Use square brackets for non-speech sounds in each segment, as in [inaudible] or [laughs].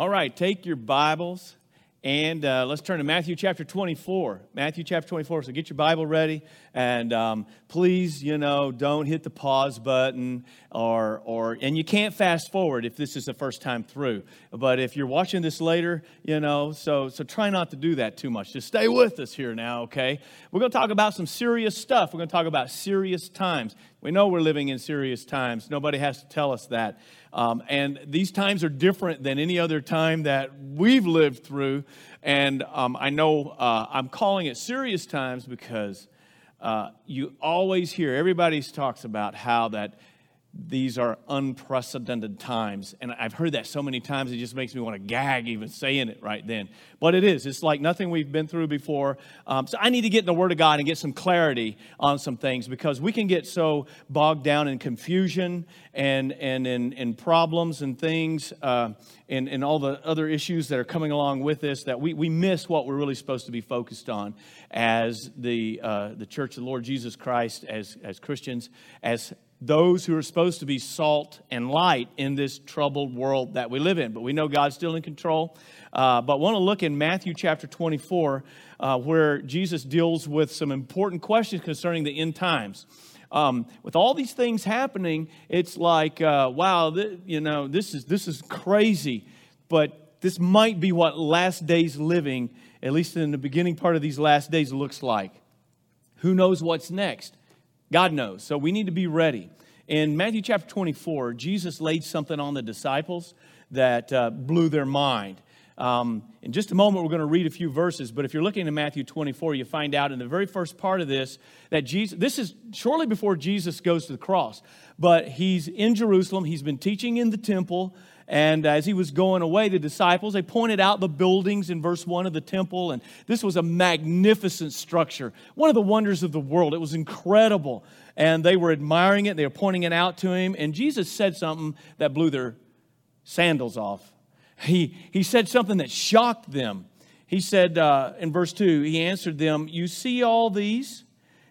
All right, take your Bibles and uh, let's turn to Matthew chapter 24. Matthew chapter 24. So get your Bible ready. And um, please, you know, don't hit the pause button or, or, and you can't fast forward if this is the first time through. But if you're watching this later, you know, so, so try not to do that too much. Just stay with us here now, okay? We're going to talk about some serious stuff. We're going to talk about serious times. We know we're living in serious times. Nobody has to tell us that. Um, and these times are different than any other time that we've lived through. And um, I know uh, I'm calling it serious times because uh, you always hear everybody talks about how that these are unprecedented times. And I've heard that so many times, it just makes me want to gag even saying it right then. But it is. It's like nothing we've been through before. Um, so I need to get in the Word of God and get some clarity on some things because we can get so bogged down in confusion and, and in, in problems and things uh, and, and all the other issues that are coming along with this that we, we miss what we're really supposed to be focused on as the, uh, the Church of the Lord Jesus Christ, as, as Christians, as those who are supposed to be salt and light in this troubled world that we live in. But we know God's still in control. Uh, but want to look in Matthew chapter 24, uh, where Jesus deals with some important questions concerning the end times. Um, with all these things happening, it's like, uh, wow, th- you know, this is this is crazy. But this might be what last days living, at least in the beginning part of these last days, looks like. Who knows what's next? God knows. So we need to be ready. In Matthew chapter 24, Jesus laid something on the disciples that uh, blew their mind. Um, in just a moment, we're going to read a few verses, but if you're looking at Matthew 24, you find out in the very first part of this that Jesus, this is shortly before Jesus goes to the cross, but he's in Jerusalem. He's been teaching in the temple. And as he was going away, the disciples, they pointed out the buildings in verse 1 of the temple. And this was a magnificent structure, one of the wonders of the world. It was incredible. And they were admiring it, they were pointing it out to him. And Jesus said something that blew their sandals off. He, he said something that shocked them. He said uh, in verse 2, he answered them, You see all these?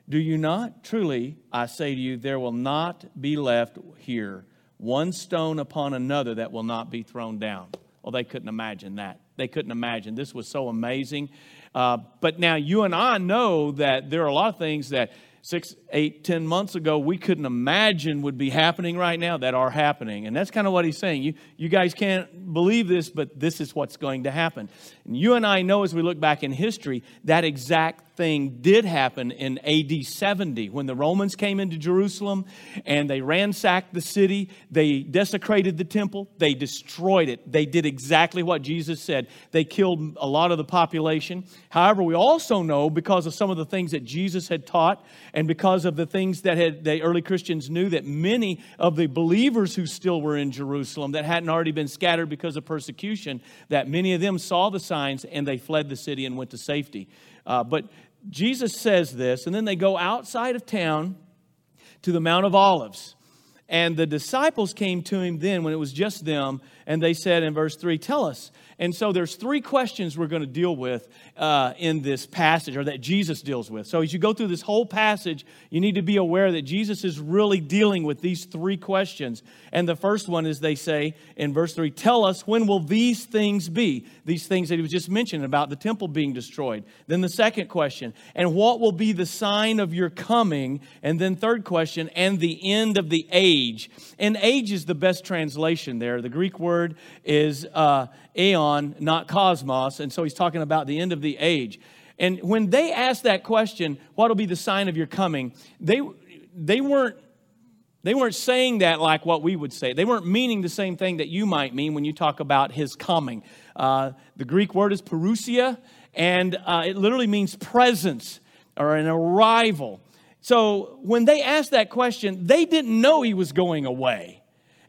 Do you not? Truly, I say to you, there will not be left here one stone upon another that will not be thrown down. Well, they couldn't imagine that. They couldn't imagine. This was so amazing. Uh, but now you and I know that there are a lot of things that six, eight, ten months ago we couldn't imagine would be happening right now that are happening. And that's kind of what he's saying. You, you guys can't believe this, but this is what's going to happen. And you and I know as we look back in history, that exact thing did happen in AD 70 when the Romans came into Jerusalem and they ransacked the city, they desecrated the temple, they destroyed it. They did exactly what Jesus said. They killed a lot of the population. However, we also know because of some of the things that Jesus had taught and because of the things that had, the early Christians knew that many of the believers who still were in Jerusalem that hadn't already been scattered because of persecution, that many of them saw the signs and they fled the city and went to safety. Uh, but Jesus says this, and then they go outside of town to the Mount of Olives. And the disciples came to him then when it was just them, and they said in verse 3, Tell us, and so there's three questions we're going to deal with uh, in this passage, or that Jesus deals with. So as you go through this whole passage, you need to be aware that Jesus is really dealing with these three questions. And the first one is they say in verse 3 Tell us, when will these things be? These things that he was just mentioning about the temple being destroyed. Then the second question, and what will be the sign of your coming? And then third question, and the end of the age. And age is the best translation there. The Greek word is uh, aeon, not cosmos. And so he's talking about the end of the age. And when they asked that question, what will be the sign of your coming? They, they weren't they weren't saying that like what we would say. They weren't meaning the same thing that you might mean when you talk about his coming. Uh, the Greek word is parousia, and uh, it literally means presence or an arrival. So when they asked that question, they didn't know he was going away.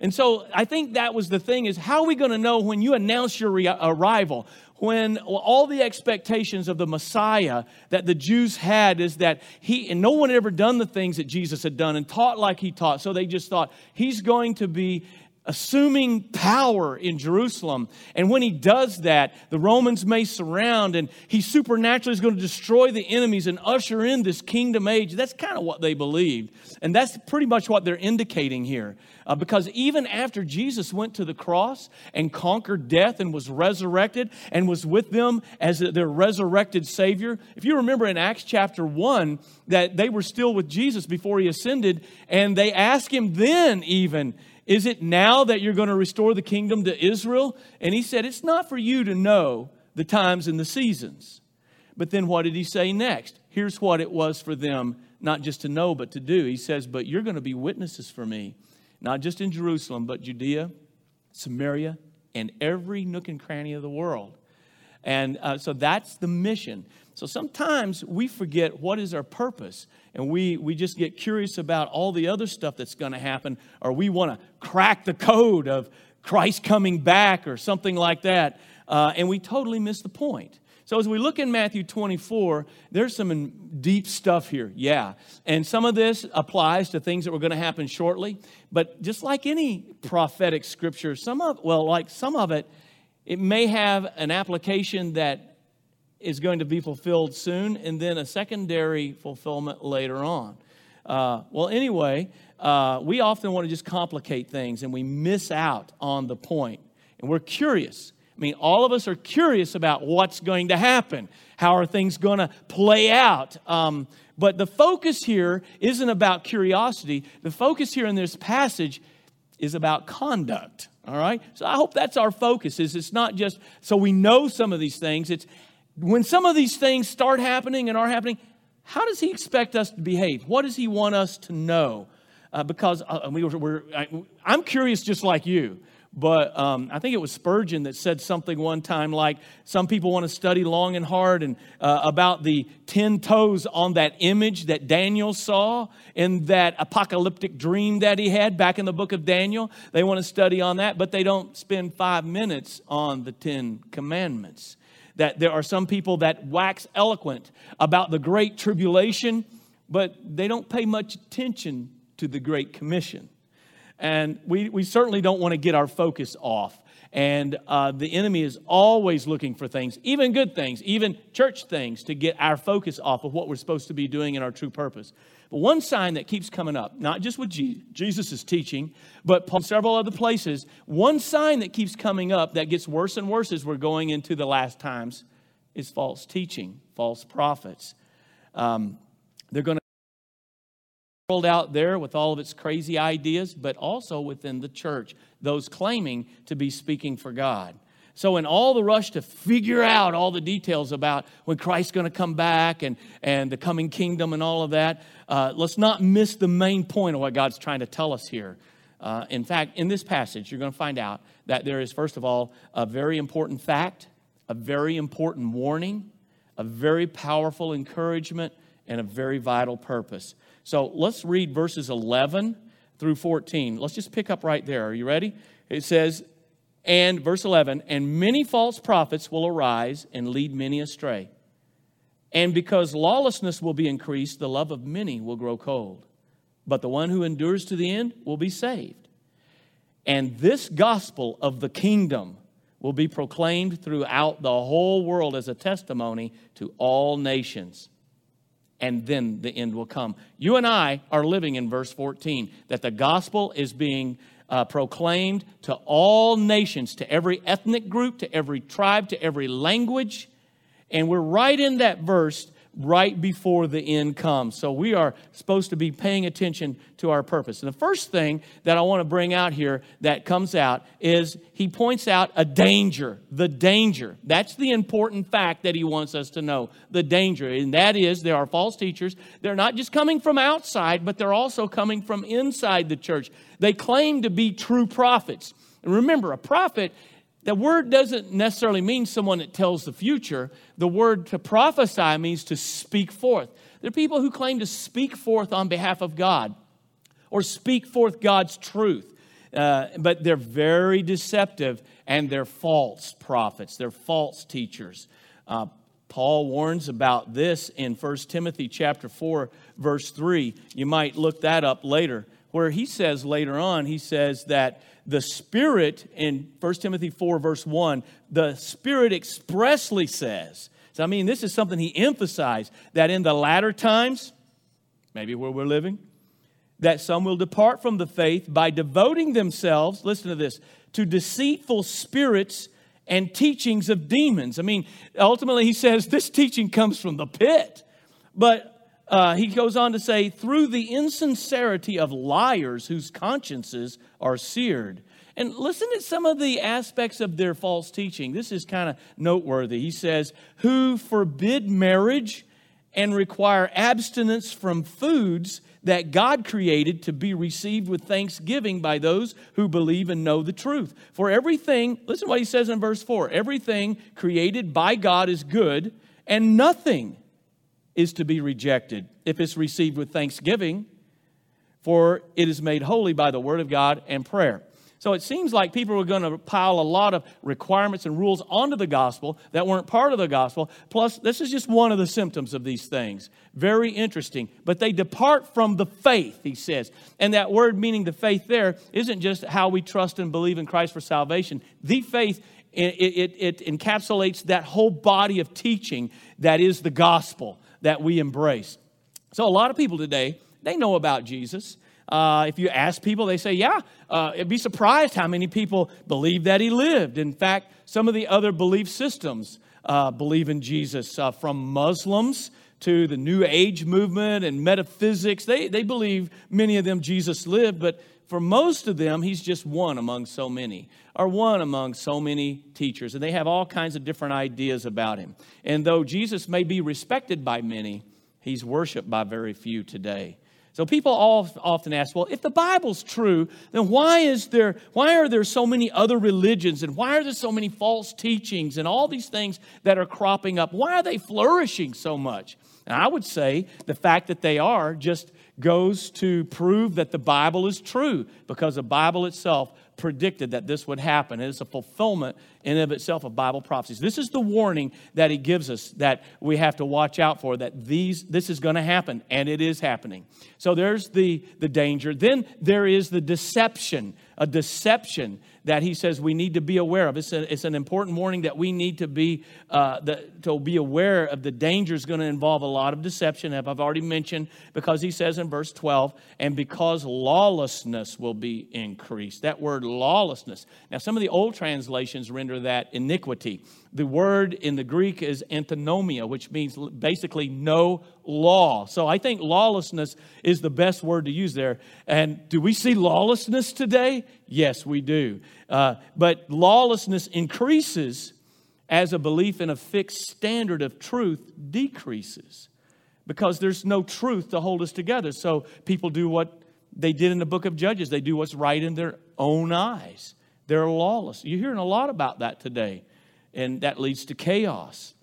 And so I think that was the thing is how are we going to know when you announce your re- arrival? When all the expectations of the Messiah that the Jews had is that he, and no one had ever done the things that Jesus had done and taught like he taught. So they just thought he's going to be assuming power in Jerusalem. And when he does that, the Romans may surround and he supernaturally is going to destroy the enemies and usher in this kingdom age. That's kind of what they believed. And that's pretty much what they're indicating here. Uh, because even after Jesus went to the cross and conquered death and was resurrected and was with them as their resurrected Savior, if you remember in Acts chapter 1, that they were still with Jesus before he ascended, and they asked him then, even, is it now that you're going to restore the kingdom to Israel? And he said, It's not for you to know the times and the seasons. But then what did he say next? Here's what it was for them, not just to know, but to do. He says, But you're going to be witnesses for me, not just in Jerusalem, but Judea, Samaria, and every nook and cranny of the world. And uh, so that's the mission. So sometimes we forget what is our purpose and we, we just get curious about all the other stuff that's going to happen, or we want to crack the code of Christ coming back or something like that, uh, and we totally miss the point. So, as we look in Matthew 24, there's some deep stuff here, yeah. And some of this applies to things that were going to happen shortly. But just like any prophetic scripture, some of, well, like some of it, it may have an application that is going to be fulfilled soon, and then a secondary fulfillment later on. Uh, well, anyway, uh, we often want to just complicate things and we miss out on the point. And we're curious. I mean, all of us are curious about what's going to happen. How are things going to play out? Um, but the focus here isn't about curiosity. The focus here in this passage is about conduct. All right? So I hope that's our focus is it's not just so we know some of these things, it's when some of these things start happening and are happening, how does he expect us to behave? What does he want us to know? Uh, because uh, we were, I, am curious just like you. But um, I think it was Spurgeon that said something one time like some people want to study long and hard and uh, about the 10 toes on that image that Daniel saw in that apocalyptic dream that he had back in the book of Daniel. They want to study on that, but they don't spend five minutes on the 10 commandments that there are some people that wax eloquent about the great tribulation, but they don't pay much attention to the Great Commission. And we, we certainly don't want to get our focus off. And uh, the enemy is always looking for things, even good things, even church things, to get our focus off of what we're supposed to be doing in our true purpose. But one sign that keeps coming up, not just with Jesus' teaching, but several other places, one sign that keeps coming up that gets worse and worse as we're going into the last times is false teaching, false prophets. Um, they're going to world out there with all of its crazy ideas, but also within the church, those claiming to be speaking for God. So, in all the rush to figure out all the details about when Christ's going to come back and, and the coming kingdom and all of that, uh, let's not miss the main point of what God's trying to tell us here. Uh, in fact, in this passage, you're going to find out that there is, first of all, a very important fact, a very important warning, a very powerful encouragement, and a very vital purpose. So let's read verses 11 through 14. Let's just pick up right there. Are you ready? It says, and verse 11, and many false prophets will arise and lead many astray. And because lawlessness will be increased, the love of many will grow cold. But the one who endures to the end will be saved. And this gospel of the kingdom will be proclaimed throughout the whole world as a testimony to all nations. And then the end will come. You and I are living in verse 14 that the gospel is being uh, proclaimed to all nations, to every ethnic group, to every tribe, to every language. And we're right in that verse right before the end comes. So we are supposed to be paying attention to our purpose. And the first thing that I want to bring out here that comes out is he points out a danger, the danger. That's the important fact that he wants us to know, the danger. And that is there are false teachers. They're not just coming from outside, but they're also coming from inside the church. They claim to be true prophets. And remember, a prophet the word doesn't necessarily mean someone that tells the future. The word to prophesy means to speak forth. There are people who claim to speak forth on behalf of God or speak forth God's truth, uh, but they're very deceptive and they're false prophets, they're false teachers. Uh, Paul warns about this in 1 Timothy chapter 4 verse 3. You might look that up later where he says later on, he says that the Spirit in 1 Timothy 4, verse 1, the Spirit expressly says, so I mean, this is something he emphasized that in the latter times, maybe where we're living, that some will depart from the faith by devoting themselves, listen to this, to deceitful spirits and teachings of demons. I mean, ultimately, he says this teaching comes from the pit. But uh, he goes on to say, through the insincerity of liars whose consciences are seared. And listen to some of the aspects of their false teaching. This is kind of noteworthy. He says, who forbid marriage and require abstinence from foods that God created to be received with thanksgiving by those who believe and know the truth. For everything, listen to what he says in verse 4 everything created by God is good, and nothing is to be rejected if it's received with thanksgiving, for it is made holy by the word of God and prayer. So it seems like people were going to pile a lot of requirements and rules onto the gospel that weren't part of the gospel. Plus, this is just one of the symptoms of these things. Very interesting. But they depart from the faith, he says. And that word meaning the faith there isn't just how we trust and believe in Christ for salvation. The faith it, it, it, encapsulates that whole body of teaching that is the gospel that we embrace. So, a lot of people today, they know about Jesus. Uh, if you ask people, they say, yeah, uh, it'd be surprised how many people believe that he lived. In fact, some of the other belief systems uh, believe in Jesus, uh, from Muslims to the New Age movement and metaphysics. They, they believe many of them Jesus lived, but for most of them, he's just one among so many, or one among so many teachers. And they have all kinds of different ideas about him. And though Jesus may be respected by many, he's worshiped by very few today. So people often ask, well, if the Bible's true, then why is there why are there so many other religions and why are there so many false teachings and all these things that are cropping up? Why are they flourishing so much? And I would say the fact that they are just goes to prove that the Bible is true because the Bible itself predicted that this would happen. It is a fulfillment in of itself of Bible prophecies. This is the warning that he gives us that we have to watch out for that these this is going to happen and it is happening. So there's the the danger. Then there is the deception, a deception that he says we need to be aware of. It's, a, it's an important warning that we need to be uh, the, to be aware of. The danger is going to involve a lot of deception, as I've already mentioned, because he says in verse 12, and because lawlessness will be increased. That word lawlessness. Now, some of the old translations render render that iniquity. The word in the Greek is antinomia, which means basically no law. So I think lawlessness is the best word to use there. And do we see lawlessness today? Yes, we do. Uh, but lawlessness increases as a belief in a fixed standard of truth decreases because there's no truth to hold us together. So people do what they did in the book of Judges, they do what's right in their own eyes. They're lawless. You're hearing a lot about that today, and that leads to chaos.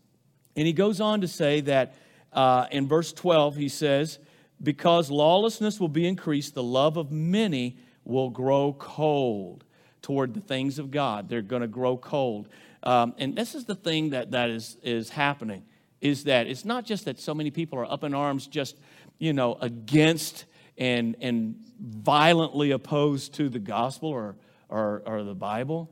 And he goes on to say that uh, in verse 12, he says, Because lawlessness will be increased, the love of many will grow cold toward the things of God. They're going to grow cold. Um, and this is the thing that, that is, is happening is that it's not just that so many people are up in arms just, you know, against and, and violently opposed to the gospel or or, or the Bible.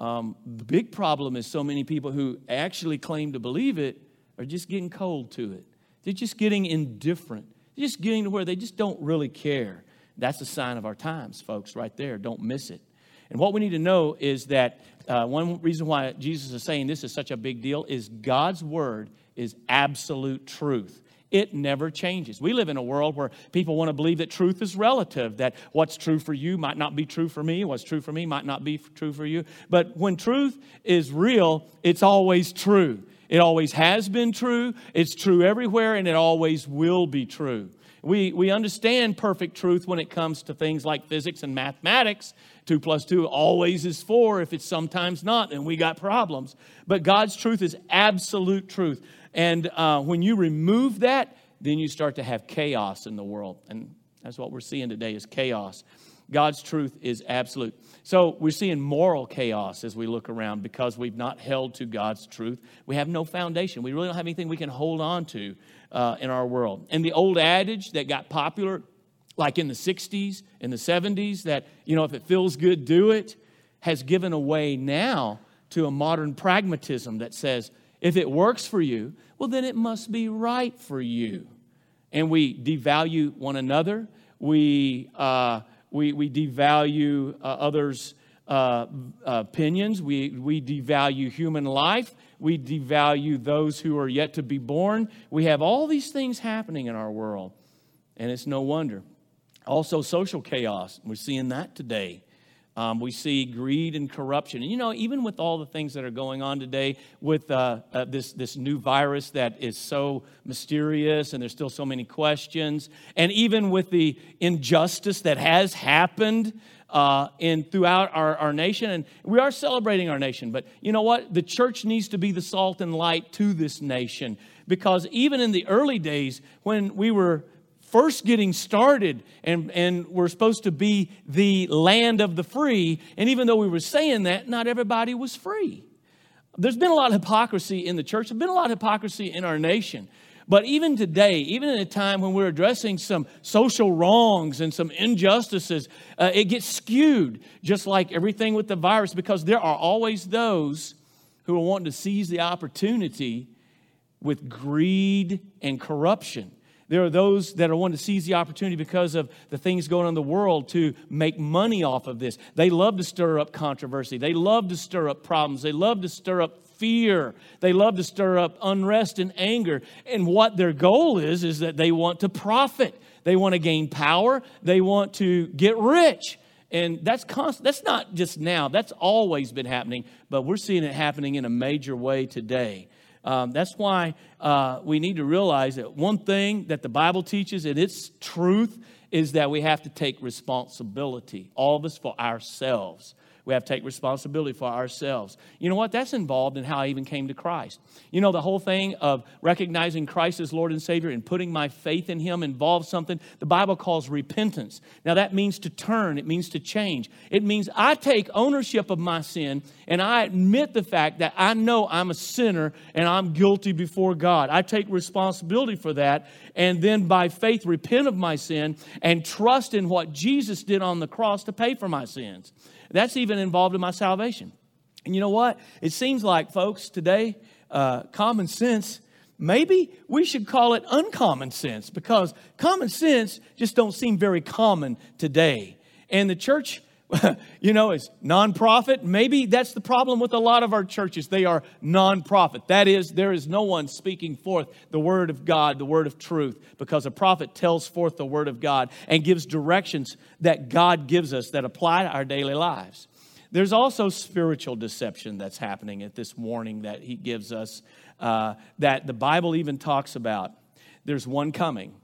Um, the big problem is so many people who actually claim to believe it are just getting cold to it. They're just getting indifferent. They're just getting to where they just don't really care. That's a sign of our times, folks, right there. Don't miss it. And what we need to know is that uh, one reason why Jesus is saying this is such a big deal is God's word is absolute truth. It never changes. We live in a world where people want to believe that truth is relative, that what's true for you might not be true for me, what's true for me might not be true for you. But when truth is real, it's always true. It always has been true, it's true everywhere, and it always will be true. We, we understand perfect truth when it comes to things like physics and mathematics. Two plus two always is four. If it's sometimes not, then we got problems. But God's truth is absolute truth. And uh, when you remove that, then you start to have chaos in the world. And that's what we're seeing today is chaos. God's truth is absolute. So we're seeing moral chaos as we look around because we've not held to God's truth. We have no foundation. We really don't have anything we can hold on to uh, in our world. And the old adage that got popular like in the 60s, in the 70s, that, you know, if it feels good, do it, has given away now to a modern pragmatism that says, if it works for you, well, then it must be right for you. And we devalue one another. We, uh, we, we devalue uh, others' uh, opinions. We, we devalue human life. We devalue those who are yet to be born. We have all these things happening in our world, and it's no wonder. Also, social chaos. We're seeing that today. Um, we see greed and corruption. And you know, even with all the things that are going on today, with uh, uh, this, this new virus that is so mysterious and there's still so many questions, and even with the injustice that has happened uh, in throughout our, our nation, and we are celebrating our nation, but you know what? The church needs to be the salt and light to this nation because even in the early days when we were first getting started and, and we're supposed to be the land of the free. And even though we were saying that, not everybody was free. There's been a lot of hypocrisy in the church, there's been a lot of hypocrisy in our nation. But even today, even in a time when we're addressing some social wrongs and some injustices, uh, it gets skewed, just like everything with the virus, because there are always those who are wanting to seize the opportunity with greed and corruption. There are those that are wanting to seize the opportunity because of the things going on in the world to make money off of this. They love to stir up controversy. They love to stir up problems. They love to stir up fear. They love to stir up unrest and anger. And what their goal is, is that they want to profit. They want to gain power. They want to get rich. And that's constant. That's not just now. That's always been happening, but we're seeing it happening in a major way today. Um, that's why uh, we need to realize that one thing that the Bible teaches, and its truth, is that we have to take responsibility, all of us, for ourselves. We have to take responsibility for ourselves. You know what? That's involved in how I even came to Christ. You know, the whole thing of recognizing Christ as Lord and Savior and putting my faith in Him involves something the Bible calls repentance. Now, that means to turn, it means to change. It means I take ownership of my sin and I admit the fact that I know I'm a sinner and I'm guilty before God. I take responsibility for that and then by faith repent of my sin and trust in what Jesus did on the cross to pay for my sins. That's even involved in my salvation. And you know what? It seems like, folks, today, uh, common sense, maybe we should call it uncommon sense because common sense just don't seem very common today. And the church [laughs] you know, is nonprofit. Maybe that's the problem with a lot of our churches. They are nonprofit. That is, there is no one speaking forth the word of God, the word of truth, because a prophet tells forth the word of God and gives directions that God gives us that apply to our daily lives. There's also spiritual deception that's happening at this warning that he gives us, uh, that the Bible even talks about. There's one coming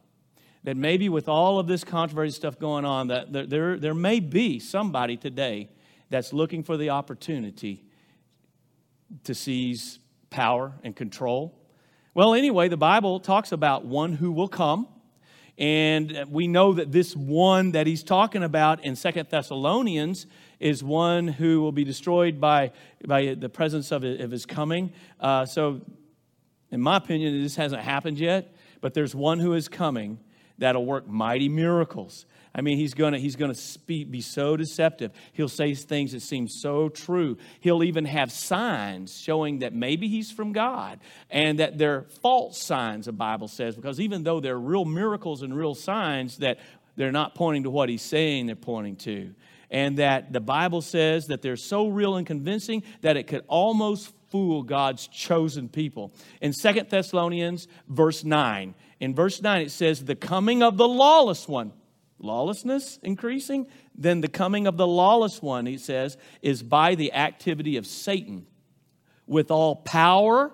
that maybe with all of this controversy stuff going on, that there, there, may be somebody today that's looking for the opportunity to seize power and control. Well, anyway, the Bible talks about one who will come. And we know that this one that he's talking about in Second Thessalonians is one who will be destroyed by, by the presence of, of his coming. Uh, so, in my opinion, this hasn't happened yet, but there's one who is coming that'll work mighty miracles. I mean, he's going to he's gonna speak, be so deceptive. He'll say things that seem so true. He'll even have signs showing that maybe he's from God and that they're false signs, the Bible says, because even though they're real miracles and real signs, that they're not pointing to what he's saying, they're pointing to. And that the Bible says that they're so real and convincing that it could almost fool God's chosen people. In Second Thessalonians, verse 9, in verse 9, it says, The coming of the lawless one, lawlessness increasing, then the coming of the lawless one, he says, is by the activity of Satan with all power.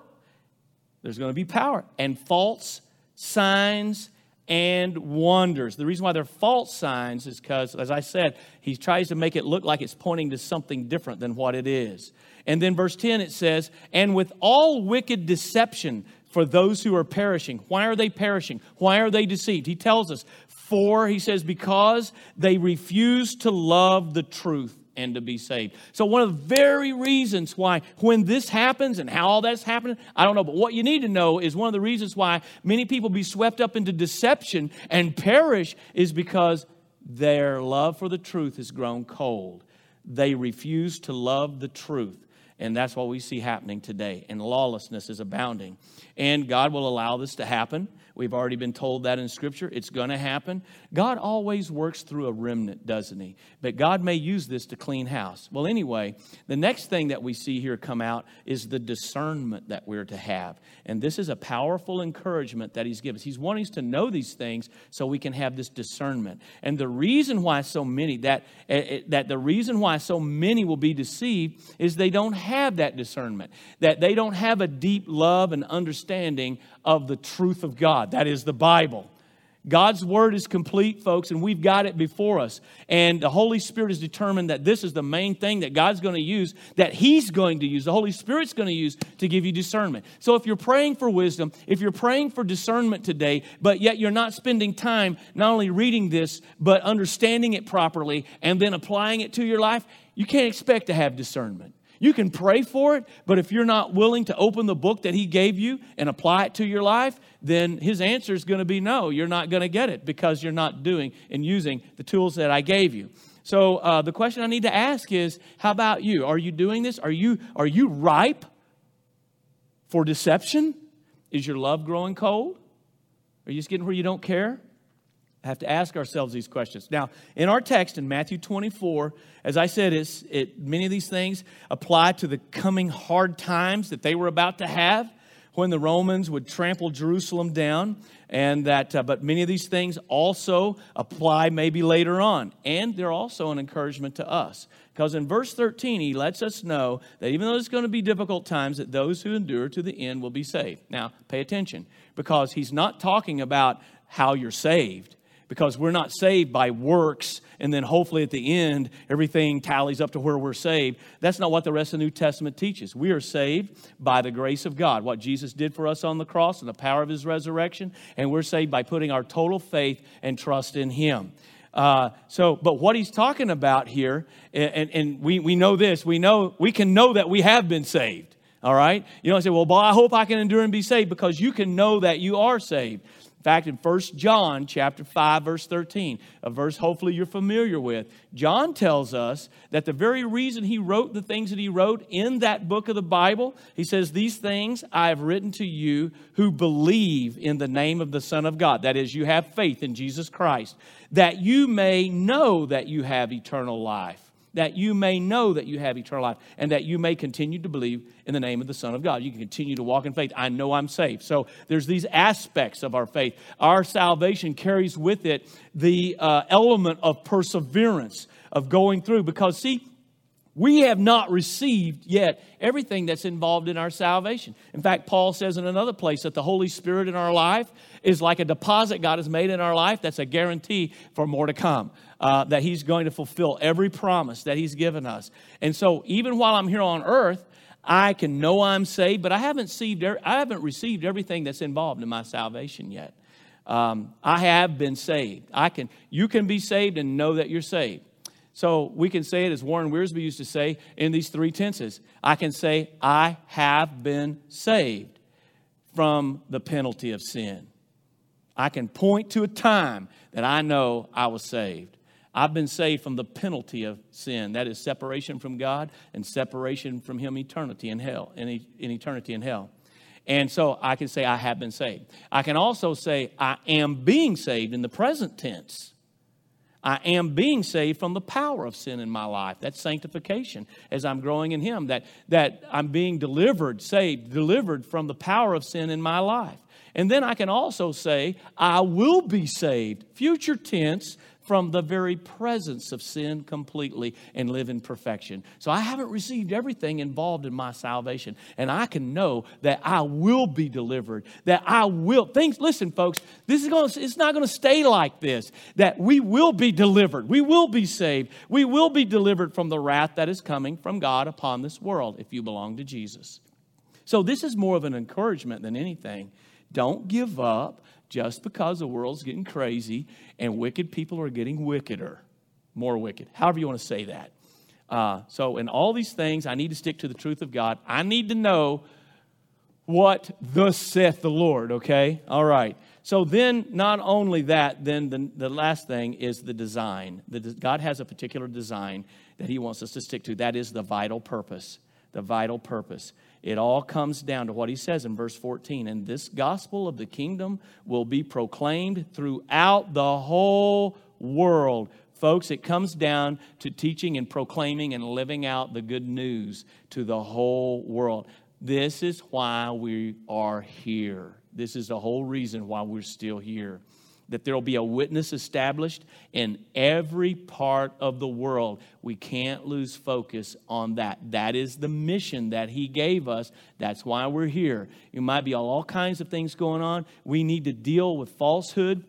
There's going to be power and false signs and wonders. The reason why they're false signs is because, as I said, he tries to make it look like it's pointing to something different than what it is. And then verse 10 it says, And with all wicked deception, for those who are perishing. Why are they perishing? Why are they deceived? He tells us, for, he says, because they refuse to love the truth and to be saved. So, one of the very reasons why, when this happens and how all that's happening, I don't know, but what you need to know is one of the reasons why many people be swept up into deception and perish is because their love for the truth has grown cold. They refuse to love the truth. And that's what we see happening today. And lawlessness is abounding. And God will allow this to happen. We've already been told that in Scripture. It's going to happen. God always works through a remnant, doesn't He? But God may use this to clean house. Well, anyway, the next thing that we see here come out is the discernment that we're to have. And this is a powerful encouragement that He's given us. He's wanting us to know these things so we can have this discernment. And the reason why so many, that, uh, that the reason why so many will be deceived is they don't have that discernment, that they don't have a deep love and understanding of the truth of God. That is the Bible. God's word is complete, folks, and we've got it before us. And the Holy Spirit has determined that this is the main thing that God's going to use, that He's going to use, the Holy Spirit's going to use to give you discernment. So if you're praying for wisdom, if you're praying for discernment today, but yet you're not spending time not only reading this, but understanding it properly and then applying it to your life, you can't expect to have discernment. You can pray for it, but if you're not willing to open the book that He gave you and apply it to your life, then His answer is going to be no, you're not going to get it because you're not doing and using the tools that I gave you. So uh, the question I need to ask is how about you? Are you doing this? Are you, are you ripe for deception? Is your love growing cold? Are you just getting where you don't care? Have to ask ourselves these questions. Now, in our text in Matthew 24, as I said, it's, it, many of these things apply to the coming hard times that they were about to have when the Romans would trample Jerusalem down, and that, uh, but many of these things also apply maybe later on, and they're also an encouragement to us. Because in verse 13, he lets us know that even though it's going to be difficult times, that those who endure to the end will be saved. Now, pay attention, because he's not talking about how you're saved because we're not saved by works and then hopefully at the end everything tallies up to where we're saved. That's not what the rest of the New Testament teaches. We are saved by the grace of God, what Jesus did for us on the cross and the power of his resurrection, and we're saved by putting our total faith and trust in him. Uh, so, but what he's talking about here, and, and we, we know this, we know we can know that we have been saved. All right? You don't say, well, I hope I can endure and be saved because you can know that you are saved. In fact, in 1 John chapter 5, verse 13, a verse hopefully you're familiar with, John tells us that the very reason he wrote the things that he wrote in that book of the Bible, he says, These things I have written to you who believe in the name of the Son of God. That is, you have faith in Jesus Christ, that you may know that you have eternal life that you may know that you have eternal life and that you may continue to believe in the name of the Son of God. You can continue to walk in faith. I know I'm saved. So there's these aspects of our faith. Our salvation carries with it the uh, element of perseverance, of going through, because see, we have not received yet everything that's involved in our salvation. In fact, Paul says in another place that the Holy Spirit in our life is like a deposit God has made in our life that's a guarantee for more to come uh, that He's going to fulfill every promise that He's given us. And so, even while I'm here on earth, I can know I'm saved, but I haven't received, I haven't received everything that's involved in my salvation yet. Um, I have been saved. I can, you can be saved and know that you're saved. So we can say it as Warren Wiersbe used to say in these three tenses. I can say, I have been saved from the penalty of sin. I can point to a time that I know I was saved. I've been saved from the penalty of sin. That is separation from God and separation from Him eternity in hell, in, in eternity in hell. And so I can say I have been saved. I can also say I am being saved in the present tense. I am being saved from the power of sin in my life. That's sanctification as I'm growing in Him, that, that I'm being delivered, saved, delivered from the power of sin in my life. And then I can also say, I will be saved, future tense, from the very presence of sin completely and live in perfection. So I haven't received everything involved in my salvation. And I can know that I will be delivered, that I will. Things, listen, folks, this is going to, it's not going to stay like this, that we will be delivered. We will be saved. We will be delivered from the wrath that is coming from God upon this world if you belong to Jesus. So this is more of an encouragement than anything. Don't give up just because the world's getting crazy and wicked people are getting wickeder, more wicked, however you want to say that. Uh, so, in all these things, I need to stick to the truth of God. I need to know what thus saith the Lord, okay? All right. So then, not only that, then the, the last thing is the design. The, God has a particular design that He wants us to stick to. That is the vital purpose. The vital purpose. It all comes down to what He says in verse 14. And this gospel of the kingdom will be proclaimed throughout the whole world. Folks, it comes down to teaching and proclaiming and living out the good news to the whole world. This is why we are here. This is the whole reason why we're still here. That there will be a witness established in every part of the world. We can't lose focus on that. That is the mission that He gave us. That's why we're here. It might be all kinds of things going on. We need to deal with falsehood.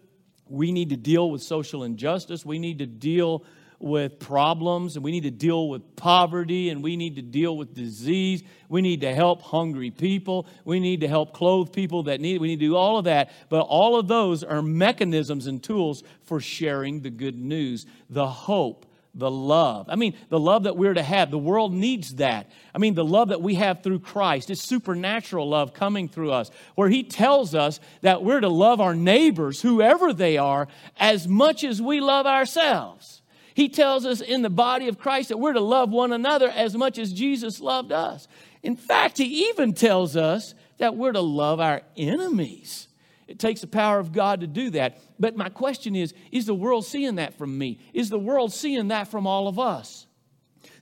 We need to deal with social injustice. We need to deal with problems and we need to deal with poverty and we need to deal with disease. We need to help hungry people. We need to help clothe people that need it. We need to do all of that. But all of those are mechanisms and tools for sharing the good news, the hope, the love. I mean, the love that we're to have. The world needs that. I mean, the love that we have through Christ. It's supernatural love coming through us, where He tells us that we're to love our neighbors, whoever they are, as much as we love ourselves. He tells us in the body of Christ that we're to love one another as much as Jesus loved us. In fact, he even tells us that we're to love our enemies. It takes the power of God to do that. But my question is is the world seeing that from me? Is the world seeing that from all of us?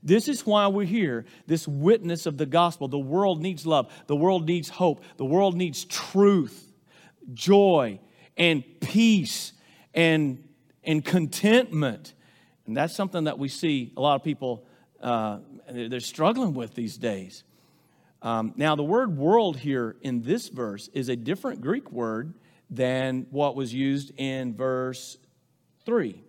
This is why we're here, this witness of the gospel. The world needs love, the world needs hope, the world needs truth, joy, and peace, and, and contentment. And that's something that we see a lot of people, uh, they're struggling with these days. Um, now, the word world here in this verse is a different Greek word than what was used in verse 3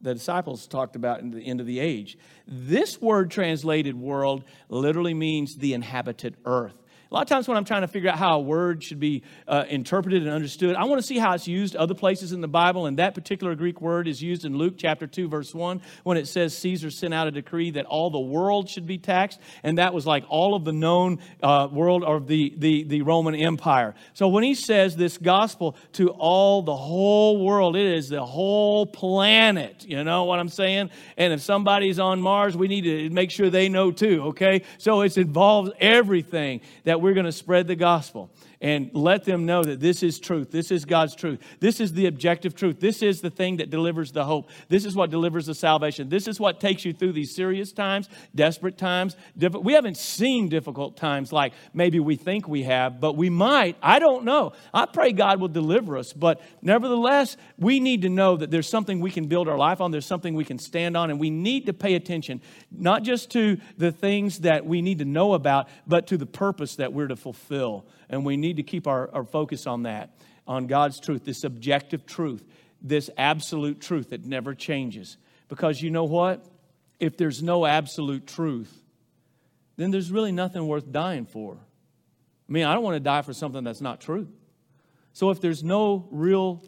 the disciples talked about in the end of the age. This word translated world literally means the inhabited earth. A lot of times when I'm trying to figure out how a word should be uh, interpreted and understood, I want to see how it's used other places in the Bible. And that particular Greek word is used in Luke chapter 2, verse 1, when it says Caesar sent out a decree that all the world should be taxed. And that was like all of the known uh, world of the, the, the Roman Empire. So when he says this gospel to all the whole world, it is the whole planet. You know what I'm saying? And if somebody's on Mars, we need to make sure they know too, okay? So it involves everything that that we're going to spread the gospel and let them know that this is truth. This is God's truth. This is the objective truth. This is the thing that delivers the hope. This is what delivers the salvation. This is what takes you through these serious times, desperate times. We haven't seen difficult times like maybe we think we have, but we might. I don't know. I pray God will deliver us, but nevertheless, we need to know that there's something we can build our life on, there's something we can stand on, and we need to pay attention not just to the things that we need to know about, but to the purpose that we're to fulfill and we need to keep our, our focus on that, on God's truth, this objective truth, this absolute truth that never changes. Because you know what? If there's no absolute truth, then there's really nothing worth dying for. I mean, I don't want to die for something that's not true. So if there's no real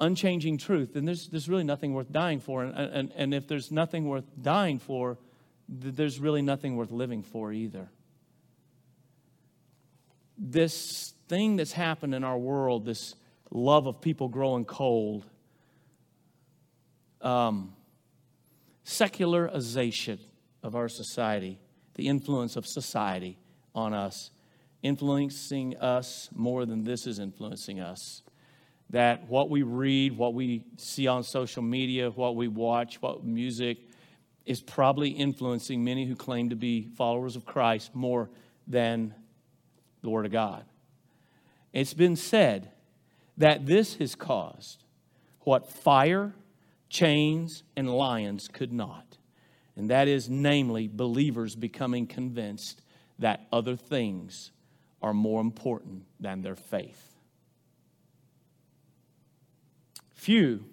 unchanging truth, then there's, there's really nothing worth dying for. And, and, and if there's nothing worth dying for, there's really nothing worth living for either this thing that's happened in our world, this love of people growing cold, um, secularization of our society, the influence of society on us, influencing us more than this is influencing us. That what we read, what we see on social media, what we watch, what music is probably influencing many who claim to be followers of Christ more than the Word of God. It's been said that this has caused what fire, chains, and lions could not. And that is, namely, believers becoming convinced that other things are more important than their faith. Few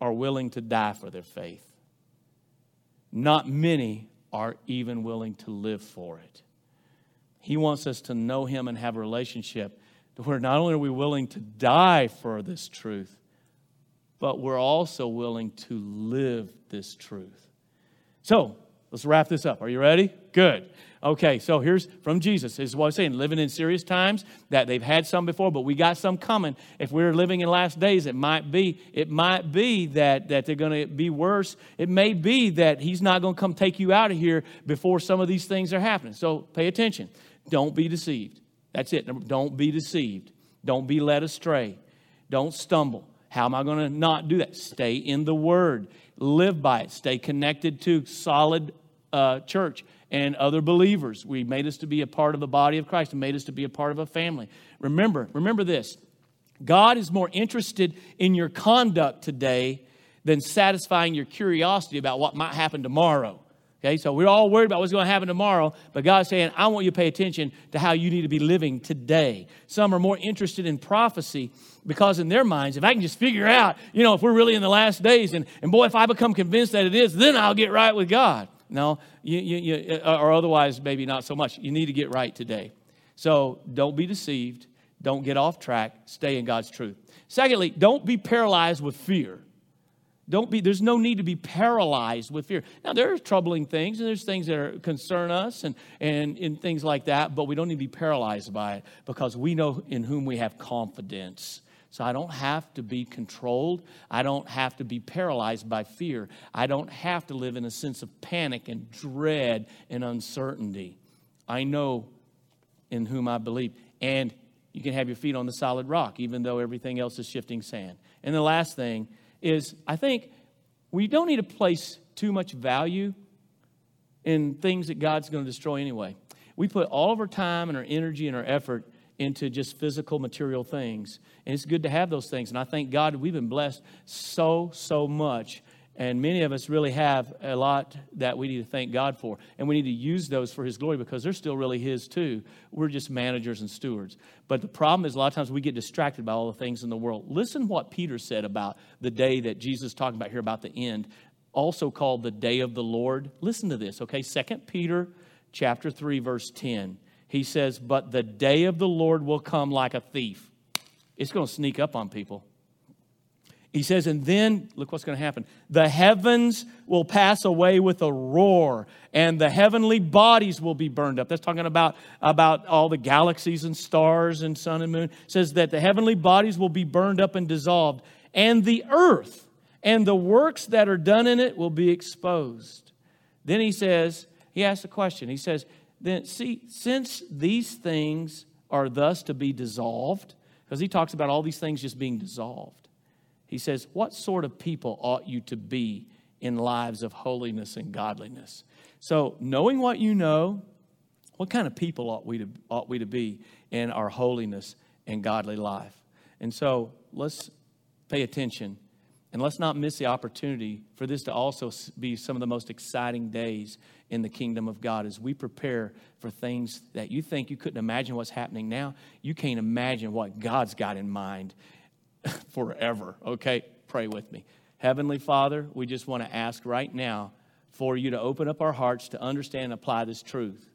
are willing to die for their faith. Not many are even willing to live for it. He wants us to know Him and have a relationship where not only are we willing to die for this truth, but we're also willing to live this truth. So, Let's wrap this up. Are you ready? Good. Okay, so here's from Jesus. This is what I'm saying. Living in serious times that they've had some before, but we got some coming. If we're living in last days, it might be, it might be that, that they're going to be worse. It may be that he's not going to come take you out of here before some of these things are happening. So pay attention. Don't be deceived. That's it. Don't be deceived. Don't be led astray. Don't stumble. How am I going to not do that? Stay in the Word. Live by it. Stay connected to solid uh, church and other believers. We made us to be a part of the body of Christ and made us to be a part of a family. Remember, remember this. God is more interested in your conduct today than satisfying your curiosity about what might happen tomorrow. Okay, so we're all worried about what's going to happen tomorrow, but God's saying, I want you to pay attention to how you need to be living today. Some are more interested in prophecy because, in their minds, if I can just figure out, you know, if we're really in the last days, and, and boy, if I become convinced that it is, then I'll get right with God. No, you, you, you, uh, or otherwise, maybe not so much. You need to get right today. So don't be deceived. Don't get off track. Stay in God's truth. Secondly, don't be paralyzed with fear. Don't be, there's no need to be paralyzed with fear. Now, there are troubling things, and there's things that are, concern us and, and, and things like that, but we don't need to be paralyzed by it because we know in whom we have confidence. So I don't have to be controlled. I don't have to be paralyzed by fear. I don't have to live in a sense of panic and dread and uncertainty. I know in whom I believe. And you can have your feet on the solid rock, even though everything else is shifting sand. And the last thing is I think we don't need to place too much value in things that God's going to destroy anyway. We put all of our time and our energy and our effort into just physical material things. And it's good to have those things. And I thank God we've been blessed so, so much. And many of us really have a lot that we need to thank God for. And we need to use those for His glory because they're still really His too. We're just managers and stewards. But the problem is a lot of times we get distracted by all the things in the world. Listen what Peter said about the day that Jesus is talking about here about the end, also called the day of the Lord. Listen to this, okay? Second Peter chapter 3, verse 10. He says, But the day of the Lord will come like a thief. It's going to sneak up on people. He says, and then look what's going to happen. The heavens will pass away with a roar, and the heavenly bodies will be burned up. That's talking about, about all the galaxies and stars and sun and moon. It says that the heavenly bodies will be burned up and dissolved, and the earth and the works that are done in it will be exposed. Then he says, he asks a question. He says, then see, since these things are thus to be dissolved, because he talks about all these things just being dissolved. He says, What sort of people ought you to be in lives of holiness and godliness? So, knowing what you know, what kind of people ought we to, ought we to be in our holiness and godly life? And so, let's pay attention and let's not miss the opportunity for this to also be some of the most exciting days in the kingdom of God as we prepare for things that you think you couldn't imagine what's happening now. You can't imagine what God's got in mind [laughs] forever. Okay, pray with me. Heavenly Father, we just want to ask right now for you to open up our hearts to understand and apply this truth.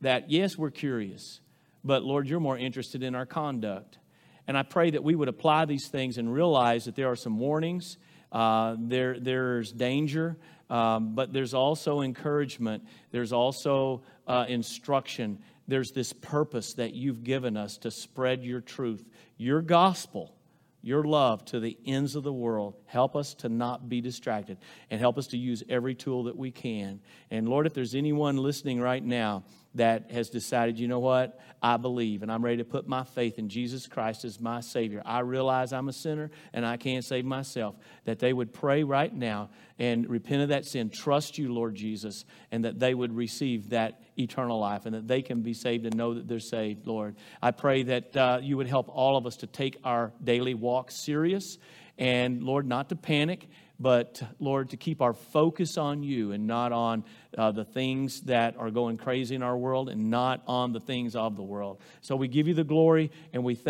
That yes, we're curious, but Lord, you're more interested in our conduct. And I pray that we would apply these things and realize that there are some warnings, uh, there, there's danger, um, but there's also encouragement, there's also uh, instruction, there's this purpose that you've given us to spread your truth, your gospel your love to the ends of the world. Help us to not be distracted and help us to use every tool that we can. And Lord, if there's anyone listening right now that has decided, you know what, I believe and I'm ready to put my faith in Jesus Christ as my Savior, I realize I'm a sinner and I can't save myself, that they would pray right now and repent of that sin, trust you, Lord Jesus, and that they would receive that eternal life and that they can be saved and know that they're saved, Lord. I pray that uh, you would help all of us to take our daily walk serious and, Lord, not to panic, but, Lord, to keep our focus on you and not on uh, the things that are going crazy in our world and not on the things of the world. So we give you the glory and we thank